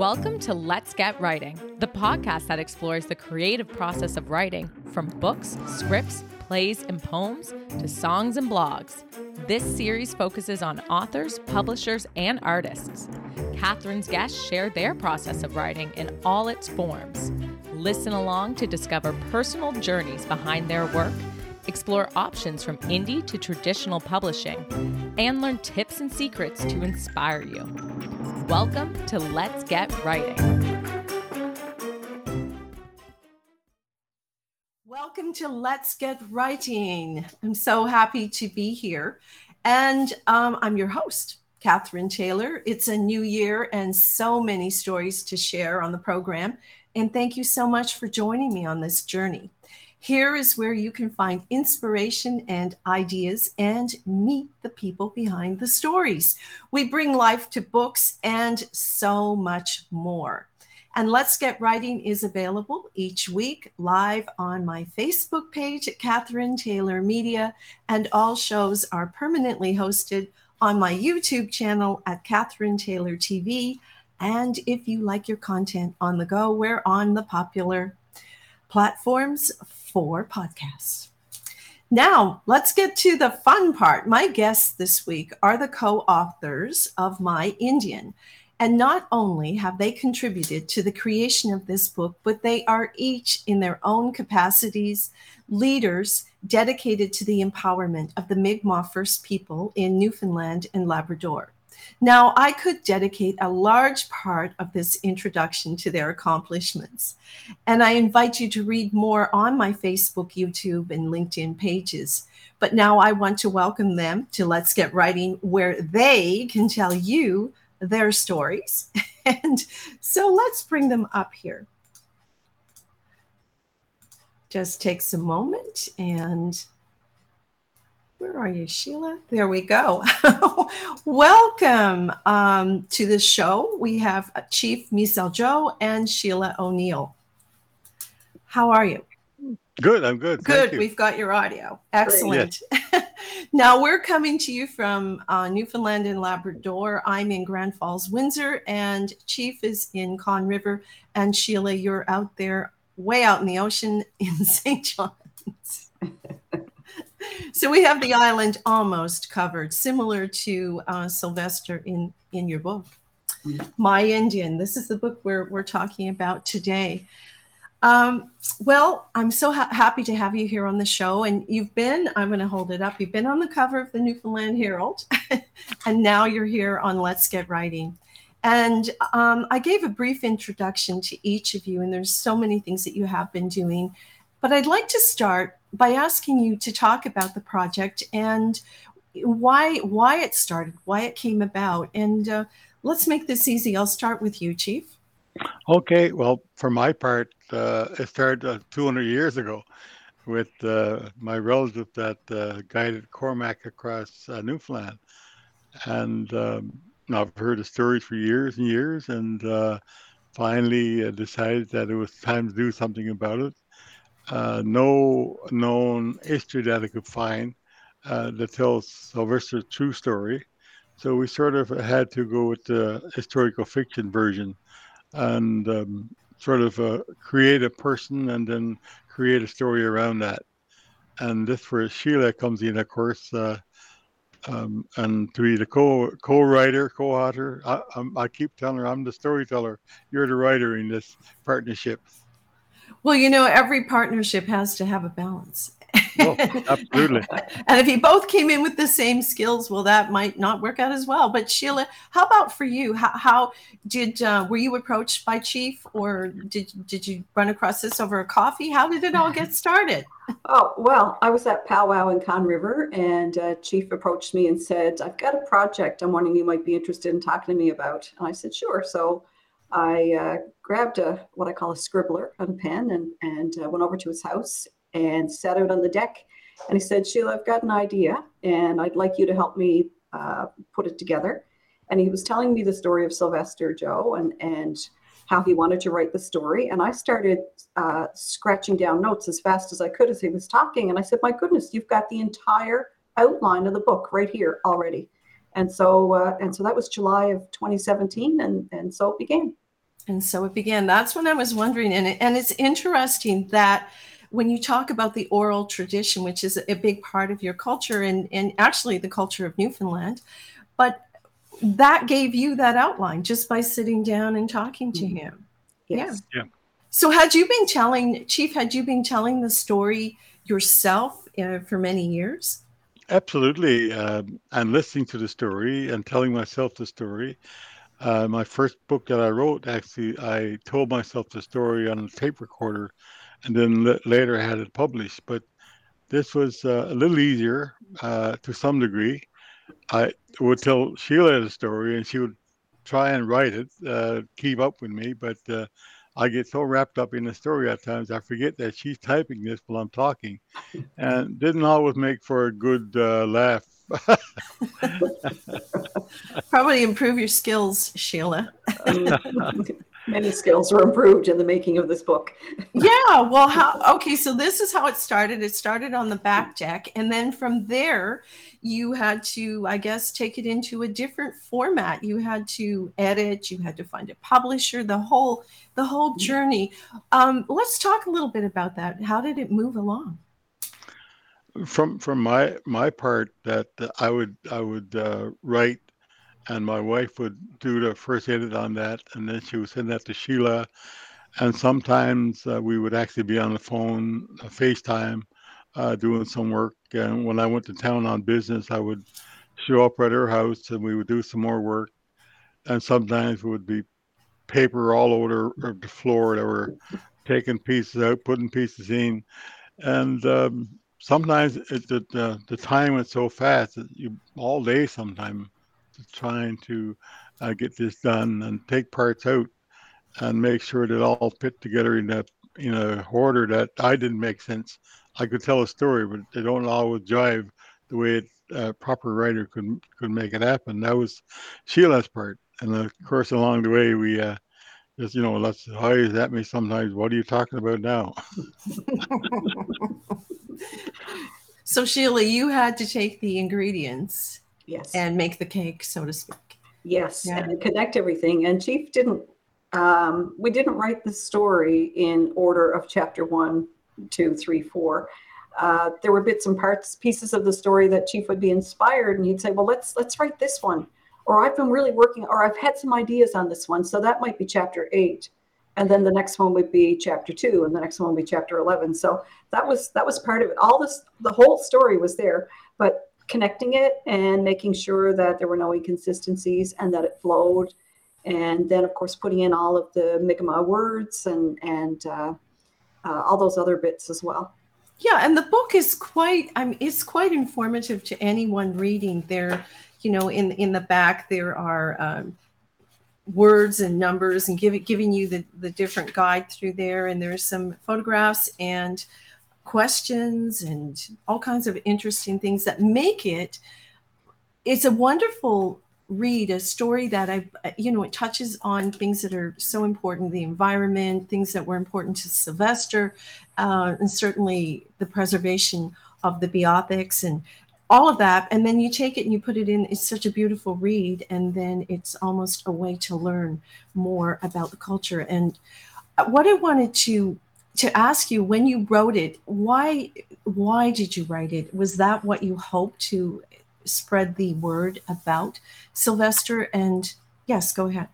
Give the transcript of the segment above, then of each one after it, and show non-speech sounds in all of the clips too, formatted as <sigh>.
Welcome to Let's Get Writing, the podcast that explores the creative process of writing from books, scripts, plays, and poems to songs and blogs. This series focuses on authors, publishers, and artists. Catherine's guests share their process of writing in all its forms. Listen along to discover personal journeys behind their work, explore options from indie to traditional publishing, and learn tips and secrets to inspire you. Welcome to Let's Get Writing. Welcome to Let's Get Writing. I'm so happy to be here. And um, I'm your host, Catherine Taylor. It's a new year and so many stories to share on the program. And thank you so much for joining me on this journey. Here is where you can find inspiration and ideas and meet the people behind the stories. We bring life to books and so much more. And Let's Get Writing is available each week live on my Facebook page at Catherine Taylor Media, and all shows are permanently hosted on my YouTube channel at Catherine Taylor TV. And if you like your content on the go, we're on the popular platforms for podcasts. Now, let's get to the fun part. My guests this week are the co authors of My Indian. And not only have they contributed to the creation of this book, but they are each in their own capacities leaders dedicated to the empowerment of the Mi'kmaq First People in Newfoundland and Labrador. Now, I could dedicate a large part of this introduction to their accomplishments, and I invite you to read more on my Facebook, YouTube, and LinkedIn pages. But now I want to welcome them to Let's Get Writing, where they can tell you their stories. <laughs> And so let's bring them up here. Just takes a moment and where are you, Sheila? There we go. <laughs> Welcome um, to the show. We have Chief Misel Joe and Sheila O'Neill. How are you? Good, I'm good. Good. We've got your audio. Excellent. Yes. <laughs> now we're coming to you from uh, Newfoundland and Labrador. I'm in Grand Falls, Windsor, and Chief is in Conne River. And Sheila, you're out there, way out in the ocean <laughs> in St. John's so we have the island almost covered, similar to uh, Sylvester in in your book, mm-hmm. My Indian. This is the book we're we're talking about today. Um, well, I'm so ha- happy to have you here on the show, and you've been. I'm going to hold it up. You've been on the cover of the Newfoundland Herald, <laughs> and now you're here on Let's Get Writing. And um, I gave a brief introduction to each of you, and there's so many things that you have been doing. But I'd like to start by asking you to talk about the project and why why it started, why it came about, and uh, let's make this easy. I'll start with you, Chief. Okay. Well, for my part, uh, it started uh, 200 years ago with uh, my relative that uh, guided Cormack across uh, Newfoundland, and um, I've heard the stories for years and years, and finally decided that it was time to do something about it uh, no known history that I could find uh, that tells Sylvester's true story. So we sort of had to go with the historical fiction version and um, sort of uh, create a person and then create a story around that. And this where Sheila comes in, of course, uh, um, and to be the co co-writer, co-author. I, I keep telling her I'm the storyteller. You're the writer in this partnership. Well, you know, every partnership has to have a balance. Oh, absolutely. <laughs> and if you both came in with the same skills, well, that might not work out as well. But Sheila, how about for you? How, how did uh, were you approached by Chief, or did did you run across this over a coffee? How did it all get started? <laughs> Oh well, I was at powwow in Conne River, and uh, Chief approached me and said, "I've got a project I'm wondering you might be interested in talking to me about." And I said, "Sure." So I uh, grabbed a what I call a scribbler and a pen and and uh, went over to his house and sat out on the deck. And he said, Sheila, I've got an idea, and I'd like you to help me uh, put it together. And he was telling me the story of Sylvester Joe and and how he wanted to write the story. And I started uh, scratching down notes as fast as I could as he was talking. And I said, My goodness, you've got the entire outline of the book right here already. And so uh, and so that was July of 2017, and and so it began. And so it began. That's when I was wondering, and it, and it's interesting that when you talk about the oral tradition, which is a big part of your culture and, and actually the culture of Newfoundland, but that gave you that outline just by sitting down and talking to mm-hmm. him. Yes. Yeah. So had you been telling Chief? Had you been telling the story yourself uh, for many years? Absolutely, um, and listening to the story and telling myself the story. Uh, my first book that I wrote, actually, I told myself the story on a tape recorder, and then l- later had it published. But this was uh, a little easier uh, to some degree. I would tell Sheila the story, and she would try and write it, uh, keep up with me, but uh, I get so wrapped up in the story at times I forget that she's typing this while I'm talking, and didn't always make for a good uh, laugh. Probably improve your skills, Sheila. <laughs> many skills were improved in the making of this book. yeah, well, how? Okay, so this is how it started. It started on the back deck, and then from there, you had to, I guess, take it into a different format. You had to edit. You had to find a publisher. The whole, the whole journey. Um, let's talk a little bit about that. How did it move along? From from my my part, that I would I would uh, write and my wife would do the first edit on that, and then she would send that to Sheila. And sometimes uh, we would actually be on the phone, uh, FaceTime, uh, doing some work. And when I went to town on business, I would show up at her house and we would do some more work. And sometimes it would be paper all over the floor that were taking pieces out, putting pieces in. And um, sometimes it, the, the time went so fast that you all day sometimes trying to uh, get this done and take parts out and make sure that all fit together in a in a order that I didn't make sense. I could tell a story, but they don't always jive the way it, a proper writer could could make it happen. That was Sheila's part, and of course along the way we uh, just you know let's eyes at me sometimes. What are you talking about now? <laughs> <laughs> so Sheila, you had to take the ingredients Yes. and make the cake, so to speak. Yes, yeah. and connect everything. And Chief didn't. Um, we didn't write the story in order of chapter one, two, three, four. Uh, there were bits and parts, pieces of the story that Chief would be inspired, and he'd say, "Well, let's let's write this one," or "I've been really working," or "I've had some ideas on this one," so that might be chapter eight, and then the next one would be chapter two, and the next one would be chapter eleven. So that was that was part of it. All this, the whole story was there, but connecting it and making sure that there were no inconsistencies and that it flowed. And then, of course, putting in all of the Mi'kmaq words and, and uh, uh, all those other bits as well. Yeah, and the book is quite, I mean, it's quite informative to anyone reading. There, you know, in in the back there are um, words and numbers and give, giving you the, the different guide through there. And there's some photographs and questions and all kinds of interesting things that make it it's a wonderful read a story that i you know it touches on things that are so important the environment things that were important to sylvester uh, and certainly the preservation of the beothuks and all of that and then you take it and you put it in it's such a beautiful read and then it's almost a way to learn more about the culture. And uh, what i wanted to to ask you when you wrote it why why did you write it? Was that what you hoped to spread the word about sylvester? And yes go ahead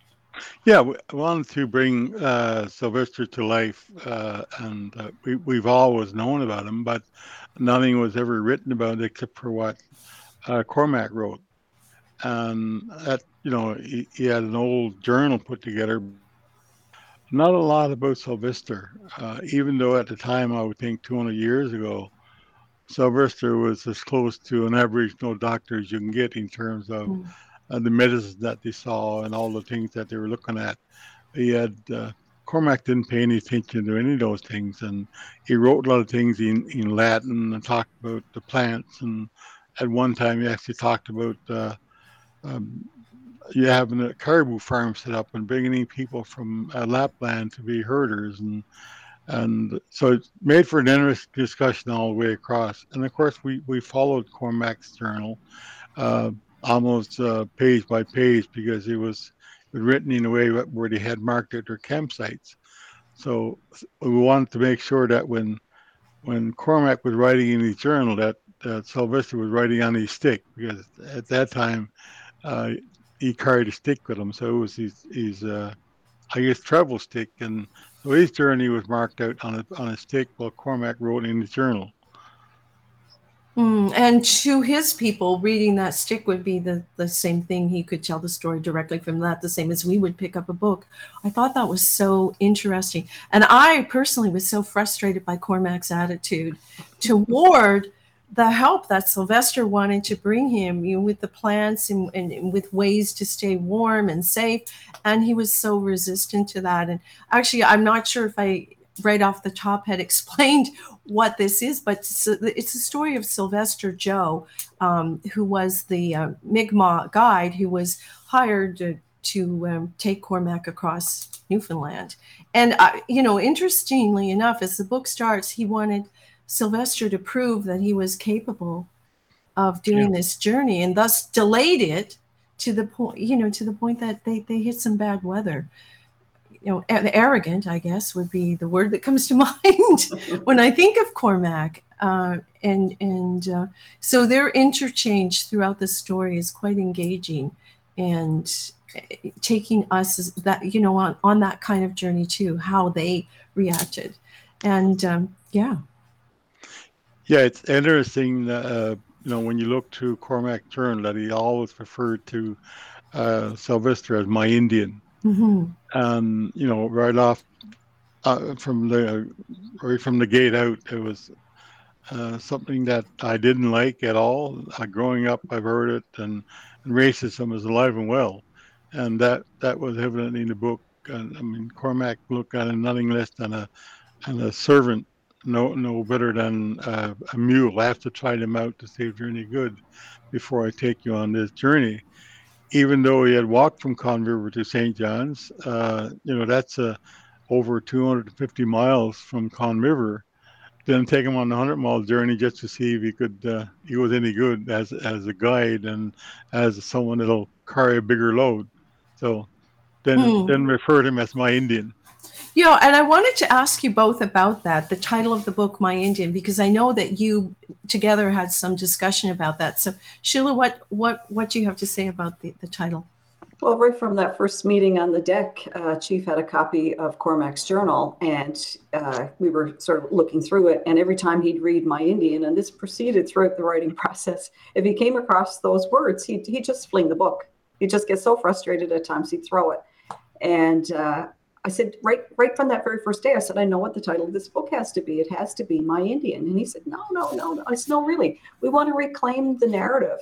yeah we wanted to bring uh, sylvester to life uh, and uh, we, we've always known about him but nothing was ever written about it except for what uh, cormack wrote and that you know he, he had an old journal put together not a lot about Sylvester, uh, even though at the time I would think 200 years ago, Sylvester was as close to an Aboriginal doctor as you can get in terms of mm. Uh, the medicines that they saw and all the things that they were looking at. He had uh, Cormack didn't pay any attention to any of those things, and he wrote a lot of things in, in Latin and talked about the plants. And at one time, he actually talked about uh, um, you having a caribou farm set up and bringing in people from uh, Lapland to be herders and and so it's made for an interesting discussion all the way across. And of course, we we followed Cormack's journal uh, almost uh, page by page because it was written in a way where they had marked out their campsites. So we wanted to make sure that when when Cormack was writing in his journal, that, that Sylvester was writing on his stick because at that time uh, he carried a stick with him, so it was his, his uh, I guess travel stick, and so his journey was marked out on a on a stick while Cormack wrote in his journal. Mm, and to his people, reading that stick would be the, the same thing. He could tell the story directly from that, the same as we would pick up a book. I thought that was so interesting. And I personally was so frustrated by Cormack's attitude toward the help that Sylvester wanted to bring him you know, with the plants and, and, and, with ways to stay warm and safe. And he was so resistant to that. And actually, I'm not sure if I right off the top had <laughs> explained what this is, but it's a, it's a story of Sylvester Joe, um, who was the uh, Mi'kmaq guide who was hired to, to um, take Cormack across Newfoundland. And, uh, you know, interestingly enough, as the book starts, he wanted Sylvester to prove that he was capable of doing yeah. this journey and thus delayed it to the point, you know, to the point that they, they hit some bad weather you know, arrogant, I guess, would be the word that comes to <laughs> mind when I think of Cormack. Uh, and and uh, so their interchange throughout the story is quite engaging, and eh, taking us that you know on on that kind of journey too, how they reacted, and um, yeah. Yeah, it's interesting. Uh, you know, when you look to Cormack Turn, that he always referred to uh, Sylvester as my Indian Mm-hmm. Um, you know, right off uh, from the right from the gate out, it was uh, something that I didn't like at all. Uh, growing up, I've heard it, and, and, racism is alive and well, and that that was evident in the book. And, I mean, Cormack looked at him nothing less than a and a servant, no no better than uh, a mule. I have to try them out to see if you're any good before I take you on this journey even though he had walked from Conne River to St. John's, uh, you know, that's uh, over 250 miles from Conne River. Then take him on a 100 mile journey just to see if he could, uh, he was any good as, as a guide and as someone that'll carry a bigger load. So then, hmm. then referred him as my Indian. Know, and I wanted to ask you both about that, the title of the book, My Indian, because I know that you together had some discussion about that. So, Sheila, what what what do you have to say about the, the title? Well, right from that first meeting on the deck, uh, Chief had a copy of Cormack's journal, and uh, we were sort of looking through it. And every time he'd read My Indian, and this proceeded throughout the writing <laughs> process, if he came across those words, he'd, he'd just fling the book. He'd just get so frustrated at times, he'd throw it. And uh, I said, right, right from that very first day, I said, I know what the title of this book has to be. It has to be My Indian. And he said, No, no, no, no. I said, No, really. We want to reclaim the narrative.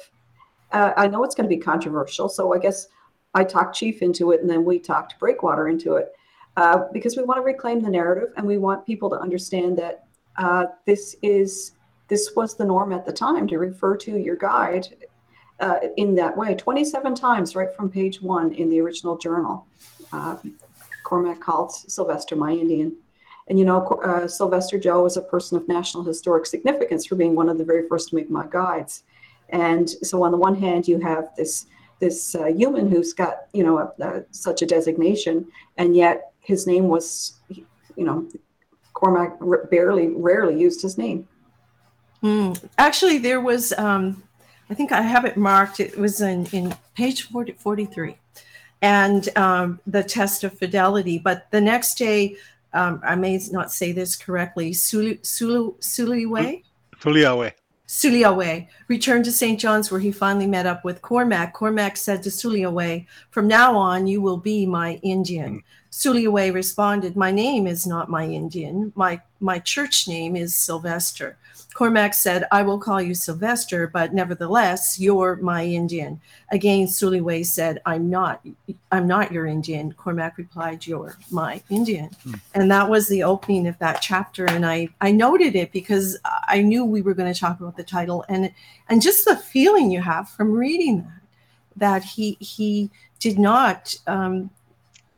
Uh, I know it's going to be controversial, so I guess I talked Chief into it, and then we talked Breakwater into it, uh, because we want to reclaim the narrative, and we want people to understand that uh, this is this was the norm at the time to refer to your guide uh, in that way. Twenty-seven times, right from page one in the original journal. Uh, Cormack called Sylvester my Indian. And you know, uh, Sylvester Joe was a person of national historic significance for being one of the very first Mi'kmaq guides. And so, on the one hand, you have this this uh, human who's got you know a, a, such a designation, and yet his name was, you know, Cormack barely, rarely used his name. Mm. Actually, there was, um, I think I have it marked. It was in in page 40, 43 and um, the test of fidelity. But the next day, um, I may not say this correctly, Sulu, Sulu, Suliwe? Suliawe. Suliawe returned to St. John's where he finally met up with Cormack. Cormack said to Suliawe, From now on, you will be my Indian. Mm. Suliawe responded, My name is not my Indian. My, my church name is Sylvester. Cormack said, I will call you Sylvester, but nevertheless, you're my Indian. Again, Suliwe said, I'm not, I'm not your Indian. Cormack replied, You're my Indian. Hmm. And that was the opening of that chapter. And I, I noted it because I knew we were going to talk about the title and and just the feeling you have from reading that, that he he did not um,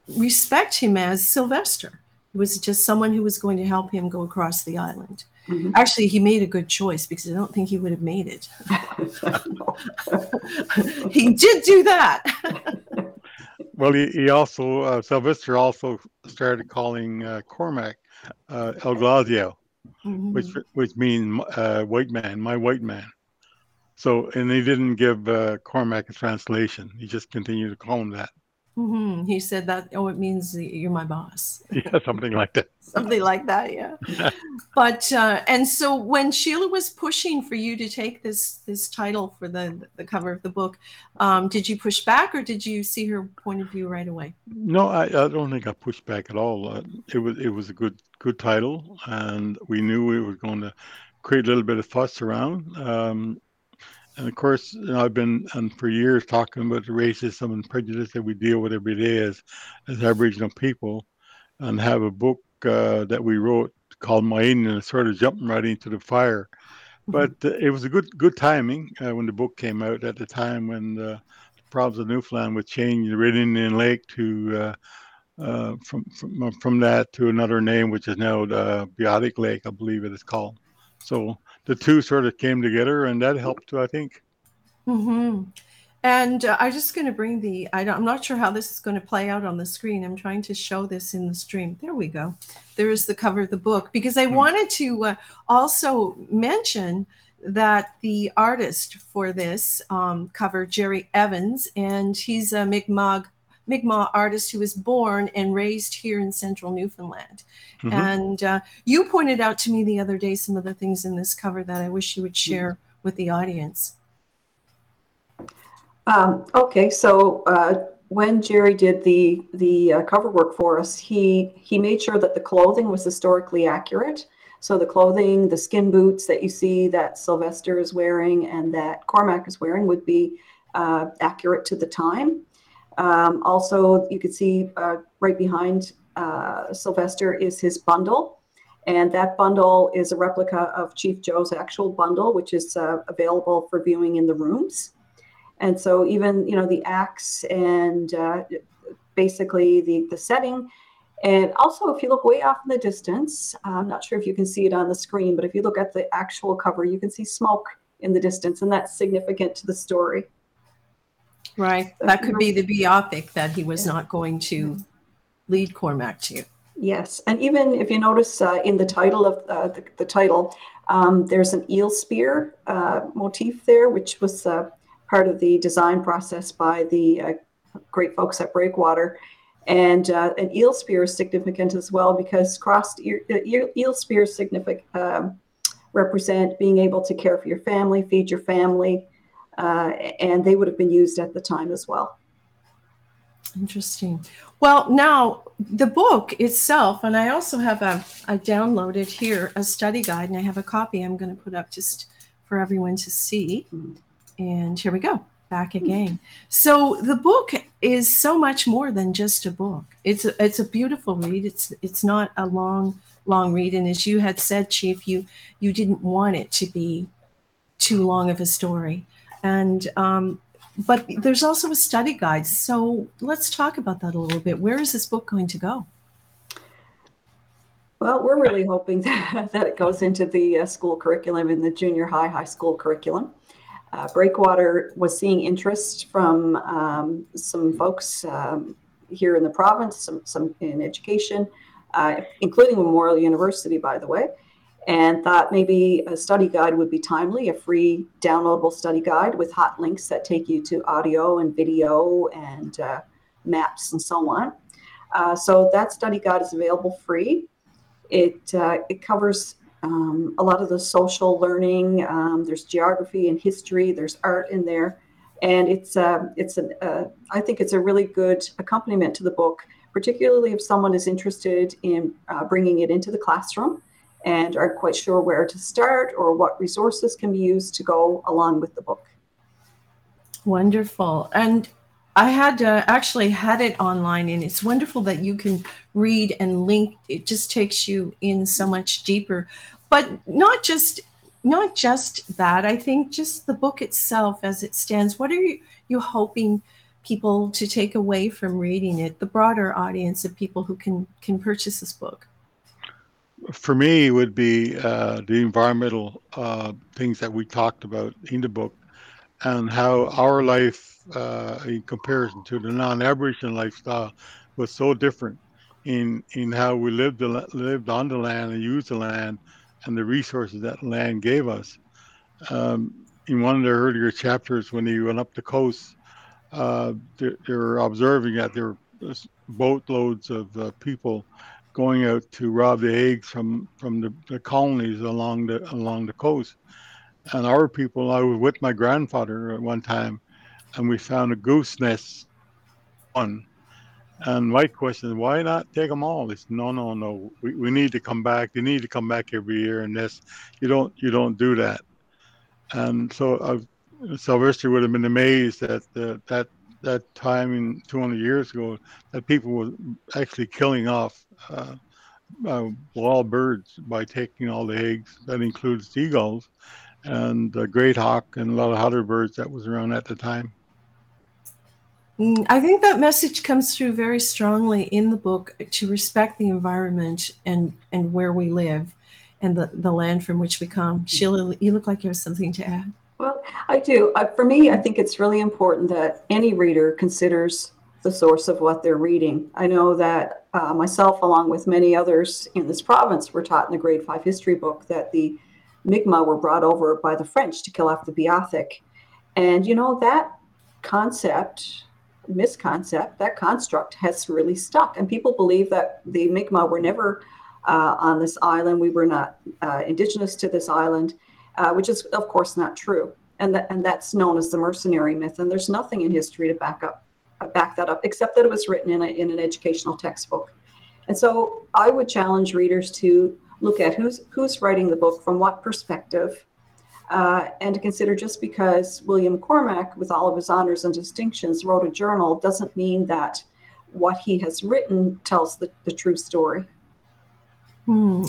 respect him as Sylvester. It was just someone who was going to help him go across the island. Mm-hmm. Actually, he made a good choice because I don't think he would have made it. <laughs> he did do that. <laughs> Well, he, he also uh, Sylvester also started calling uh, Cormack uh, El Glazio, Mhm. which which means uh, white man, my white man. So, and he didn't give uh, Cormack a translation. He just continued to call him that. Mhm. He said that, oh, it means you're my boss. <laughs> Yeah, something like that. <laughs> Something like that, yeah. <laughs> but uh, and so when Sheila was pushing for you to take this this title for the the cover of the book, um, did you push back or did you see her point of view right away? No, I, I don't think I pushed back at all. Uh, it was it was a good good title, and we knew we were going to create a little bit of fuss around. Um, and of course, you know, I've been and for years talking about the racism and prejudice that we deal with every day as as Aboriginal people, and have a book uh, that we wrote called My Indian, and sort of jumping right into the fire. But uh, it was a good good timing uh, when the book came out at the time when the problems of Newfoundland would change the Red Indian Lake to uh, uh, from from from that to another name, which is now the Beothuk Lake, I believe it is called. So the two sort of came together, and that helped I think. hmm And uh, I'm just going to bring the. I don't, I'm not sure how this is going to play out on the screen. I'm trying to show this in the stream. There we go. There is the cover of the book because I Hmm. wanted to uh, also mention that the artist for this um, cover, Jerry Evans, and he's a Mi'kmaq Mi'kmaq artist who was born and raised here in central Newfoundland. Mhm. And uh, you pointed out to me the other day some of the things in this cover that I wish you would share with the audience. Um, okay, so uh, when Jerry did the the uh, cover work for us, he he made sure that the clothing was historically accurate. So the clothing, the skin boots that you see that Sylvester is wearing and that Cormack is wearing would be uh, accurate to the time. Um, also, you can see uh, right behind uh, Sylvester is his bundle. And that bundle is a replica of Chief Joe's actual bundle, which is uh, available for viewing in the rooms. And so even, you know, the axe and uh, basically the, the setting. And also, if you look way off in the distance, I'm not sure if you can see it on the screen, but if you look at the actual cover, you can see smoke in the distance, and that's significant to the story. Right. That could be the Beothuk that he was not going to lead Cormack to. Yes, and even if you notice uh, in the title of uh, the, the title, um, there's an eel spear uh, motif there, which was uh, part of the design process by the uh, great folks at Breakwater. And uh, an eel spear is significant as well because crossed ear, eel, eel spears significant um, represent being able to care for your family, feed your family, uh, and they would have been used at the time as well. Interesting. Well, now the book itself, and I also have a, I downloaded here a study guide, and I have a copy I'm going to put up just for everyone to see. And here we go, back again. So the book is so much more than just a book. It's a, it's a beautiful read. It's it's not a long long read, and as you had said, Chief, you you didn't want it to be too long of a story, and um, but there's also a study guide. So let's talk about that a little bit. Where is this book going to go? Well, we're really hoping <laughs> that, that it goes into the uh, school curriculum in the junior high, high school curriculum. Uh, Breakwater was seeing interest from um, some folks um, here in the province, some, some in education, uh, including Memorial University, by the way, and thought maybe a study guide would be timely, a free downloadable study guide with hot links that take you to audio and video and uh, maps and so on. Uh, so that study guide is available free. It uh, it covers um, a lot of the social learning. Um, there's geography and history. There's art in there, and it's uh, it's an uh, I think it's a really good accompaniment to the book, particularly if someone is interested in uh, bringing it into the classroom and aren't quite sure where to start or what resources can be used to go along with the book. Wonderful. And I had uh, actually had it online, and it's wonderful that you can read and link. It just takes you in so much deeper. But not just not just that. I think just the book itself, as it stands. What are you, you hoping people to take away from reading it? The broader audience of people who can can purchase this book. For me, would be uh, the environmental uh, things that we talked about in the book, and how our life, uh, in comparison to the non-Aboriginal lifestyle, was so different in in how we lived the, lived on the land and used the land and the resources that land gave us. Um, in one of the earlier chapters, when he went up the coast, uh, they, they, were observing that there were boatloads of uh, people going out to rob the eggs from from the, the, colonies along the along the coast. And our people, I was with my grandfather at one time, and we found a goose nest. One, and my question is, why not take them all? It's no, no, no. We, we need to come back. They need to come back every year, and this you don't you don't do that. And so I've, Sylvester would have been amazed at the, that that time in 200 years ago that people were actually killing off uh, uh, wild birds by taking all the eggs. That includes seagulls and the great auk and a lot of other birds that was around at the time. Mm, I think that message comes through very strongly in the book to respect the environment and and where we live and the, the land from which we come. Sheila, you look like you have something to add. Well, I do. For me, I think it's really important that any reader considers the source of what they're reading. I know that uh, myself, along with many others in this province, were taught in the grade five history book that the Mi'kmaq were brought over by the French to kill off the Beothuk. And, you know, that concept misconcept, that construct has really stuck. And people believe that the Mi'kmaq were never uh, on this island. We were not uh, indigenous to this island, uh, which is, of course, not true. And, that, and that's known as the mercenary myth. And there's nothing in history to back up uh, back that up, except that it was written in, a, in an educational textbook. And so I would challenge readers to look at who's who's writing the book from what perspective uh, and to consider just because William Cormack, with all of his honors and distinctions, wrote a journal doesn't mean that what he has written tells the, the true story. Hmm.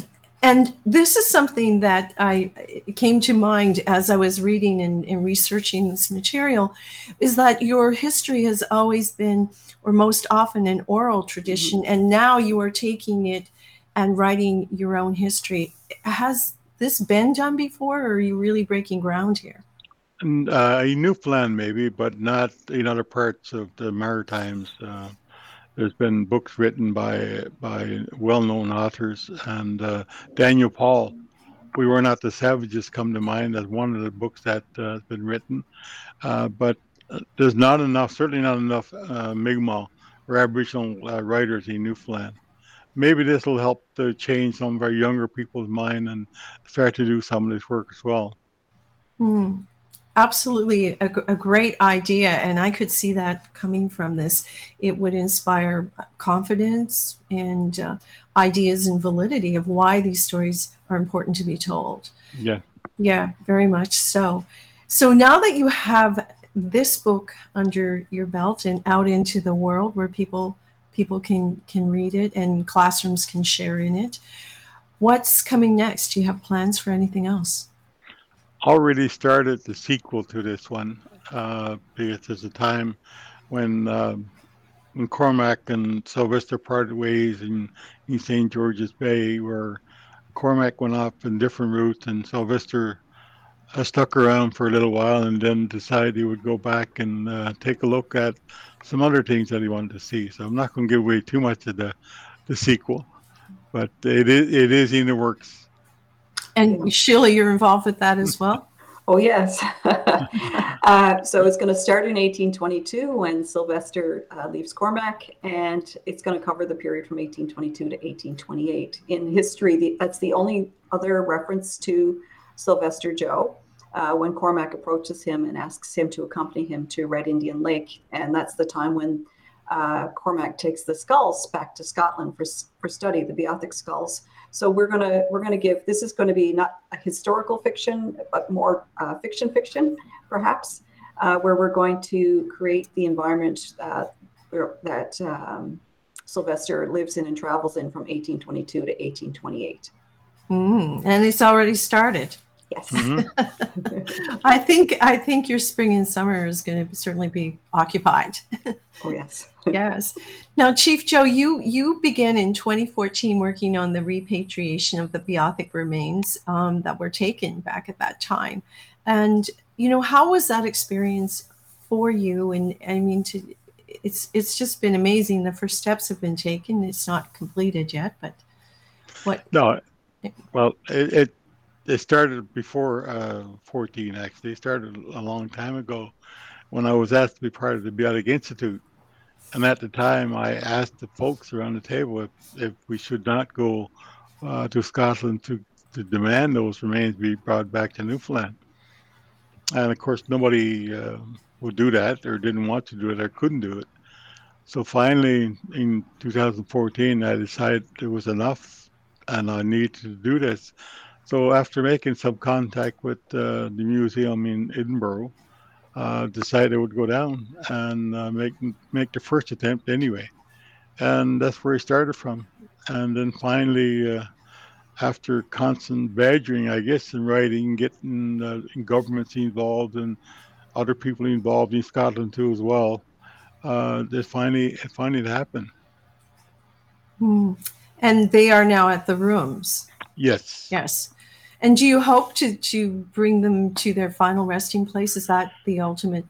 And this is something that I came to mind as I was reading and, and, researching this material is that your history has always been, or most often, an oral tradition, mm-hmm. and now you are taking it and writing your own history. Has this been done before, or are you really breaking ground here? Uh, in Newfoundland, maybe, but not in other parts of the Maritimes. Uh, there's been books written by by well-known authors, and uh, Daniel Paul, "We Were Not the Savages," come to mind as one of the books that uh, has been written. Uh, but uh, there's not enough, certainly not enough uh, Mi'kmaq or Aboriginal writers in Newfoundland maybe this will help to change some of our younger people's mind and start to do some of this work as well. Mm, absolutely, a, a, great idea, and I could see that coming from this. It would inspire confidence and uh, ideas and validity of why these stories are important to be told. Yeah, yeah, very much so. So now that you have this book under your belt and out into the world where people people can can read it and classrooms can share in it. What's coming next? Do you have plans for anything else? Already started the sequel to this one uh, because there's a time when uh, when Cormack and Sylvester parted ways in, in St. George's Bay, where Cormack went off in different routes and Sylvester uh, stuck around for a little while and then decided he would go back and uh, take a look at some other things that he wanted to see. So I'm not going to give away too much of the the sequel, but it is it is in the works. And Sheila, you're involved with that as well. oh yes. <laughs> uh, so it's going to start in 1822 when Sylvester uh, leaves Cormack, and it's going to cover the period from 1822 to 1828. In history, the, that's the only other reference to Sylvester Joe uh, when Cormack approaches him and asks him to accompany him to Red Indian Lake. And that's the time when uh, Cormack takes the skulls back to Scotland for, for study, the Beothuk skulls. So we're gonna we're gonna give this is going to be not a historical fiction, but more uh, fiction fiction, perhaps, uh, where we're going to create the environment uh, that um, Sylvester lives in and travels in from 1822 to 1828. Mm, and it's already started. Yes. Mm-hmm. <laughs> I think I think your spring and summer is going to certainly be occupied. <laughs> oh yes. <laughs> yes. Now, Chief Joe, you you began in 2014 working on the repatriation of the Beothuk remains um, that were taken back at that time, and you know, how was that experience for you? And I mean, to it's it's just been amazing. The first steps have been taken. It's not completed yet, but what? No, well, it it, it started before uh, 14. Actually, they started a long time ago when I was asked to be part of the Beothuk Institute. And at the time, I asked the folks around the table if, if we should not go uh, to Scotland to, to demand those remains be brought back to Newfoundland. And of course, nobody uh, would do that or didn't want to do it or couldn't do it. So finally, in 2014, I decided it was enough and I needed to do this. So after making some contact with uh, the museum in Edinburgh, uh, decided I would go down and uh, make make the first attempt anyway, and that's where I started from. And then finally, uh, after constant badgering, I guess, in writing, getting uh, governments involved and other people involved in Scotland too as well, uh, that finally it finally happened. Hmm. And they are now at the rooms. Yes. Yes. And do you hope to to bring them to their final resting place? Is that the ultimate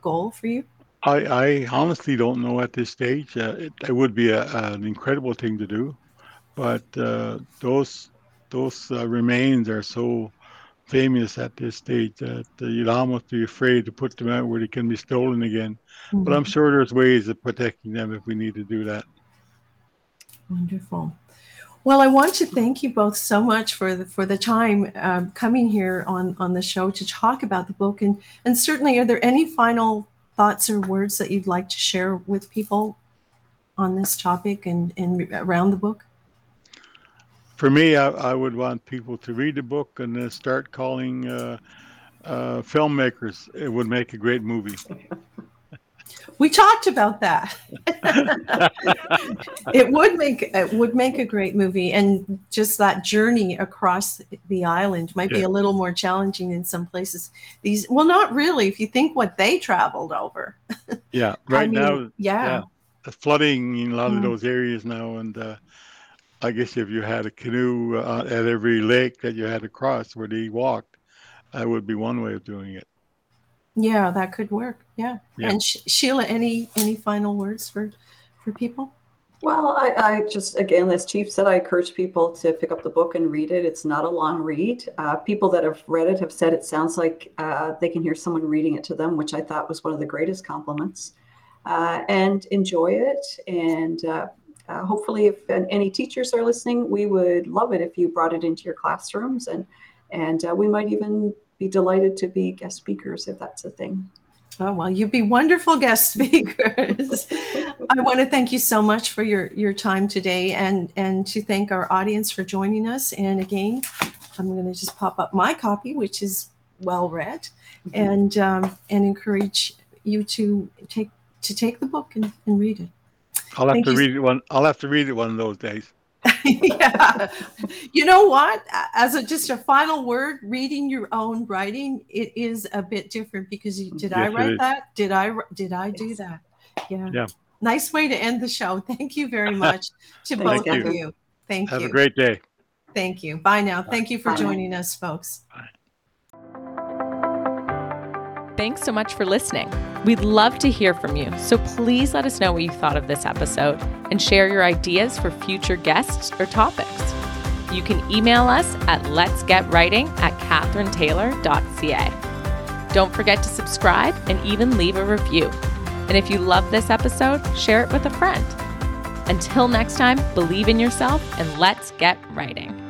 goal for you? I, I honestly don't know at this stage. Uh, it, it, would be a, an incredible thing to do, but uh, those those uh, remains are so famous at this stage that uh, you'd almost be afraid to put them out where they can be stolen again. Mm-hmm. But I'm sure there's ways of protecting them if we need to do that. Wonderful. Well, I want to thank you both so much for the, for the time um, coming here on, on the show to talk about the book. And, and certainly, are there any final thoughts or words that you'd like to share with people on this topic and, and around the book? For me, I, I would want people to read the book and then start calling uh, uh, filmmakers. It would make a great movie. <laughs> We talked about that. <laughs> it would make it would make a great movie, and just that journey across the island might be a little more challenging in some places. These, well, not really. If you think what they traveled over. <laughs> Yeah, right I mean, now. Yeah. yeah. The flooding in a lot mm. of those areas now, and uh, I guess if you had a canoe uh, at every lake that you had to cross where they walked, that would be one way of doing it. Yeah, that could work. Yeah. yeah. And Sh- Sheila, any any final words for for people? Well, I, I, just again, as Chief said, I encourage people to pick up the book and read it. It's not a long read. Uh, people that have read it have said it sounds like uh, they can hear someone reading it to them, which I thought was one of the greatest compliments. Uh, and enjoy it. And uh, uh, hopefully, if any teachers are listening, we would love it if you brought it into your classrooms, and and uh, we might even be delighted to be guest speakers if that's a thing. Oh, well, you'd be wonderful guest <laughs> speakers. I want to thank you so much for your, your time today and, and to thank our audience for joining us. And again, I'm going to just pop up my copy, which is well read, mm-hmm. and um, and encourage you to take to take the book and, and read it. I'll have thank to you. read it one. I'll have to read it one of those days. <laughs> yeah. You know what? As a, just a final word, reading your own writing, it is a bit different because you, did yes, I write that? Did I did I do that? Yeah. Yeah. Nice way to end the show. Thank you very much <laughs> to both you. of you. Thank Have you. Have a great day. Thank you. Bye now. Thank you for Bye. joining us, folks. Bye. Thanks so much for listening. We'd love to hear from you, so please let us know what you thought of this episode and share your ideas for future guests or topics. You can email us at letsgetwriting at katherinetaylor.ca. Don't forget to subscribe and even leave a review. And if you love this episode, share it with a friend. Until next time, believe in yourself and let's get writing.